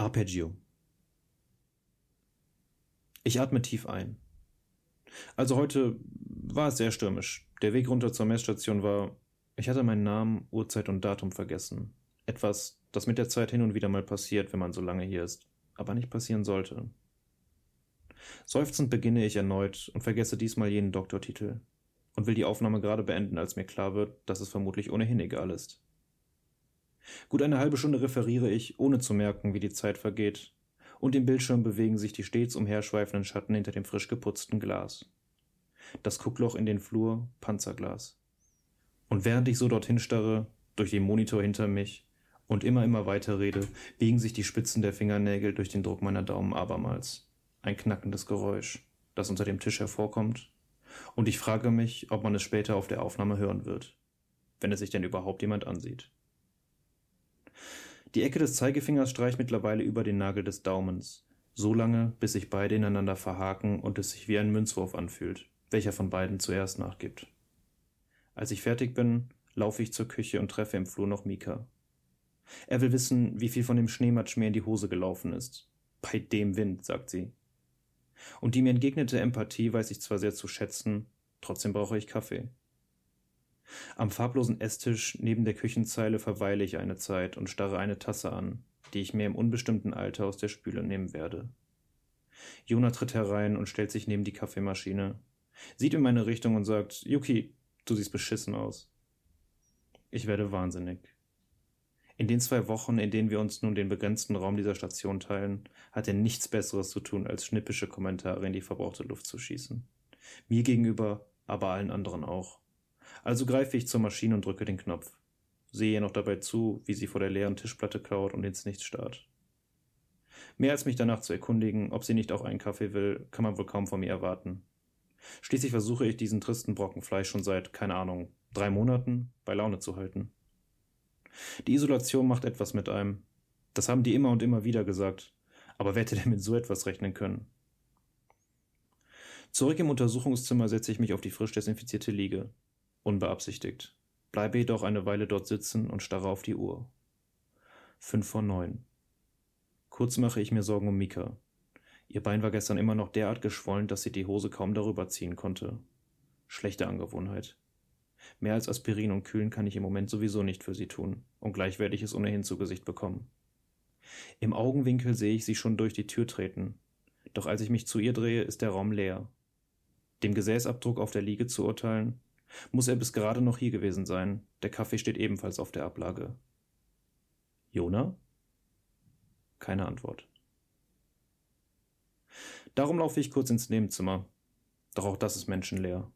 Arpeggio. Ich atme tief ein. Also heute war es sehr stürmisch. Der Weg runter zur Messstation war, ich hatte meinen Namen, Uhrzeit und Datum vergessen. Etwas, das mit der Zeit hin und wieder mal passiert, wenn man so lange hier ist, aber nicht passieren sollte. Seufzend beginne ich erneut und vergesse diesmal jenen Doktortitel und will die Aufnahme gerade beenden, als mir klar wird, dass es vermutlich ohnehin egal ist. Gut eine halbe Stunde referiere ich, ohne zu merken, wie die Zeit vergeht, und im Bildschirm bewegen sich die stets umherschweifenden Schatten hinter dem frisch geputzten Glas. Das Guckloch in den Flur, Panzerglas. Und während ich so dorthin starre, durch den Monitor hinter mich und immer immer weiter rede, biegen sich die Spitzen der Fingernägel durch den Druck meiner Daumen abermals. Ein knackendes Geräusch, das unter dem Tisch hervorkommt, und ich frage mich, ob man es später auf der Aufnahme hören wird, wenn es sich denn überhaupt jemand ansieht. Die Ecke des Zeigefingers streicht mittlerweile über den Nagel des Daumens, so lange, bis sich beide ineinander verhaken und es sich wie ein Münzwurf anfühlt, welcher von beiden zuerst nachgibt. Als ich fertig bin, laufe ich zur Küche und treffe im Flur noch Mika. Er will wissen, wie viel von dem Schneematsch mir in die Hose gelaufen ist. Bei dem Wind, sagt sie. Und die mir entgegnete Empathie weiß ich zwar sehr zu schätzen, trotzdem brauche ich Kaffee. Am farblosen Esstisch neben der Küchenzeile verweile ich eine Zeit und starre eine Tasse an, die ich mir im unbestimmten Alter aus der Spüle nehmen werde. Jona tritt herein und stellt sich neben die Kaffeemaschine, sieht in meine Richtung und sagt, Yuki, du siehst beschissen aus. Ich werde wahnsinnig. In den zwei Wochen, in denen wir uns nun den begrenzten Raum dieser Station teilen, hat er nichts Besseres zu tun, als schnippische Kommentare in die verbrauchte Luft zu schießen. Mir gegenüber, aber allen anderen auch. Also greife ich zur Maschine und drücke den Knopf. Sehe ihr noch dabei zu, wie sie vor der leeren Tischplatte kaut und ins Nichts starrt. Mehr als mich danach zu erkundigen, ob sie nicht auch einen Kaffee will, kann man wohl kaum von mir erwarten. Schließlich versuche ich diesen tristen Brocken Fleisch schon seit, keine Ahnung, drei Monaten bei Laune zu halten. Die Isolation macht etwas mit einem. Das haben die immer und immer wieder gesagt. Aber wer hätte denn mit so etwas rechnen können? Zurück im Untersuchungszimmer setze ich mich auf die frisch desinfizierte Liege unbeabsichtigt, bleibe jedoch eine Weile dort sitzen und starre auf die Uhr. Fünf vor neun. Kurz mache ich mir Sorgen um Mika. Ihr Bein war gestern immer noch derart geschwollen, dass sie die Hose kaum darüber ziehen konnte. Schlechte Angewohnheit. Mehr als Aspirin und Kühlen kann ich im Moment sowieso nicht für sie tun, und gleich werde ich es ohnehin zu Gesicht bekommen. Im Augenwinkel sehe ich sie schon durch die Tür treten, doch als ich mich zu ihr drehe, ist der Raum leer. Dem Gesäßabdruck auf der Liege zu urteilen, muss er bis gerade noch hier gewesen sein. Der Kaffee steht ebenfalls auf der Ablage. Jona? Keine Antwort. Darum laufe ich kurz ins Nebenzimmer. Doch auch das ist menschenleer.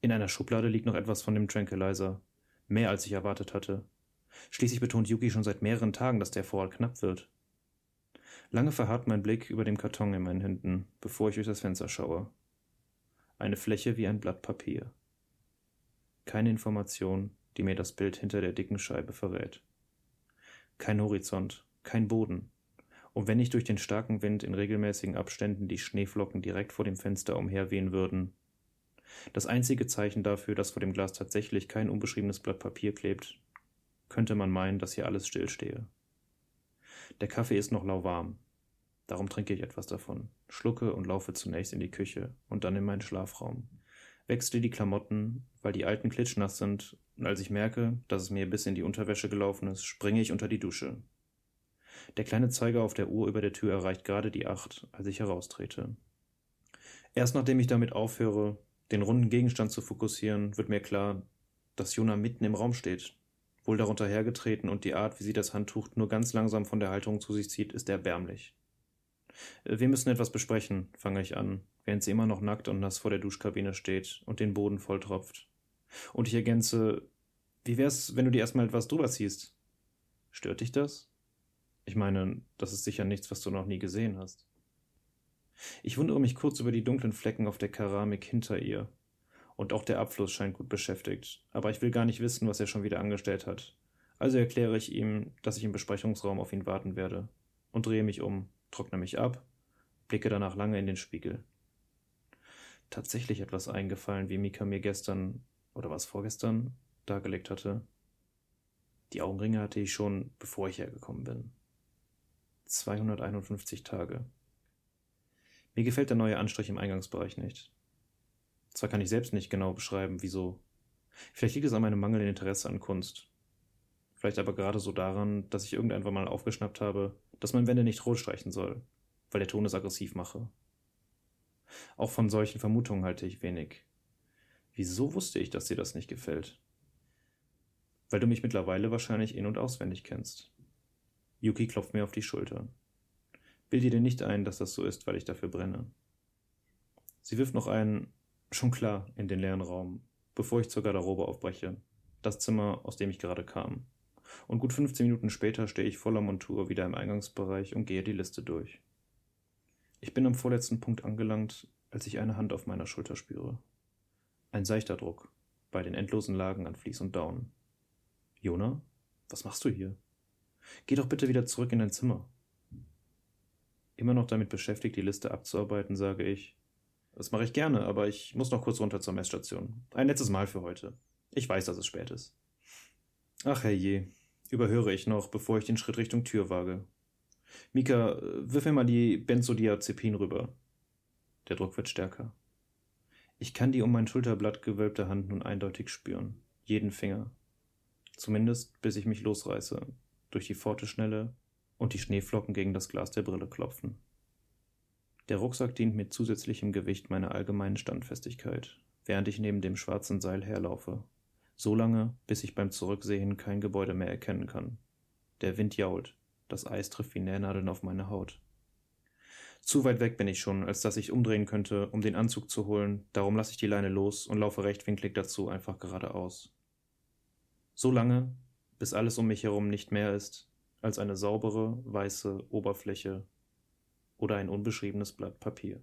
In einer Schublade liegt noch etwas von dem Tranquilizer. Mehr als ich erwartet hatte. Schließlich betont Yuki schon seit mehreren Tagen, dass der Vorrat knapp wird. Lange verharrt mein Blick über dem Karton in meinen Händen, bevor ich durch das Fenster schaue. Eine Fläche wie ein Blatt Papier. Keine Information, die mir das Bild hinter der dicken Scheibe verrät. Kein Horizont, kein Boden. Und wenn nicht durch den starken Wind in regelmäßigen Abständen die Schneeflocken direkt vor dem Fenster umherwehen würden. Das einzige Zeichen dafür, dass vor dem Glas tatsächlich kein unbeschriebenes Blatt Papier klebt, könnte man meinen, dass hier alles stillstehe. Der Kaffee ist noch lauwarm. Darum trinke ich etwas davon, schlucke und laufe zunächst in die Küche und dann in meinen Schlafraum, wechsle die Klamotten, weil die alten klitschnass sind, und als ich merke, dass es mir bis in die Unterwäsche gelaufen ist, springe ich unter die Dusche. Der kleine Zeiger auf der Uhr über der Tür erreicht gerade die acht, als ich heraustrete. Erst nachdem ich damit aufhöre, den runden Gegenstand zu fokussieren, wird mir klar, dass Jona mitten im Raum steht, wohl darunter hergetreten und die Art, wie sie das Handtuch nur ganz langsam von der Halterung zu sich zieht, ist erbärmlich. Wir müssen etwas besprechen, fange ich an, während sie immer noch nackt und nass vor der Duschkabine steht und den Boden volltropft. Und ich ergänze, wie wär's, wenn du dir erstmal etwas drüber ziehst? Stört dich das? Ich meine, das ist sicher nichts, was du noch nie gesehen hast. Ich wundere mich kurz über die dunklen Flecken auf der Keramik hinter ihr. Und auch der Abfluss scheint gut beschäftigt, aber ich will gar nicht wissen, was er schon wieder angestellt hat. Also erkläre ich ihm, dass ich im Besprechungsraum auf ihn warten werde und drehe mich um, trockne mich ab, blicke danach lange in den Spiegel. Tatsächlich etwas eingefallen, wie Mika mir gestern oder was vorgestern dargelegt hatte. Die Augenringe hatte ich schon, bevor ich hergekommen bin. 251 Tage. Mir gefällt der neue Anstrich im Eingangsbereich nicht. Zwar kann ich selbst nicht genau beschreiben, wieso. Vielleicht liegt es an meinem mangelnden Interesse an Kunst. Vielleicht aber gerade so daran, dass ich irgendwann mal aufgeschnappt habe, dass man Wände nicht rot streichen soll, weil der Ton es aggressiv mache. Auch von solchen Vermutungen halte ich wenig. Wieso wusste ich, dass dir das nicht gefällt? Weil du mich mittlerweile wahrscheinlich in- und auswendig kennst. Yuki klopft mir auf die Schulter. Bild dir nicht ein, dass das so ist, weil ich dafür brenne. Sie wirft noch ein schon klar in den leeren Raum, bevor ich zur Garderobe aufbreche, das Zimmer, aus dem ich gerade kam. Und gut 15 Minuten später stehe ich voller Montur wieder im Eingangsbereich und gehe die Liste durch. Ich bin am vorletzten Punkt angelangt, als ich eine Hand auf meiner Schulter spüre. Ein seichter Druck bei den endlosen Lagen an Fließ und Down. Jona, was machst du hier? Geh doch bitte wieder zurück in dein Zimmer. Immer noch damit beschäftigt, die Liste abzuarbeiten, sage ich. Das mache ich gerne, aber ich muss noch kurz runter zur Messstation. Ein letztes Mal für heute. Ich weiß, dass es spät ist. Ach herrje, überhöre ich noch, bevor ich den Schritt Richtung Tür wage. Mika, wirf mir mal die Benzodiazepin rüber. Der Druck wird stärker. Ich kann die um mein Schulterblatt gewölbte Hand nun eindeutig spüren. Jeden Finger. Zumindest bis ich mich losreiße, durch die Pforte schnelle und die Schneeflocken gegen das Glas der Brille klopfen. Der Rucksack dient mit zusätzlichem Gewicht meiner allgemeinen Standfestigkeit, während ich neben dem schwarzen Seil herlaufe. So lange, bis ich beim Zurücksehen kein Gebäude mehr erkennen kann. Der Wind jault, das Eis trifft wie Nähnadeln auf meine Haut. Zu weit weg bin ich schon, als dass ich umdrehen könnte, um den Anzug zu holen, darum lasse ich die Leine los und laufe rechtwinklig dazu einfach geradeaus. So lange, bis alles um mich herum nicht mehr ist als eine saubere, weiße Oberfläche oder ein unbeschriebenes Blatt Papier.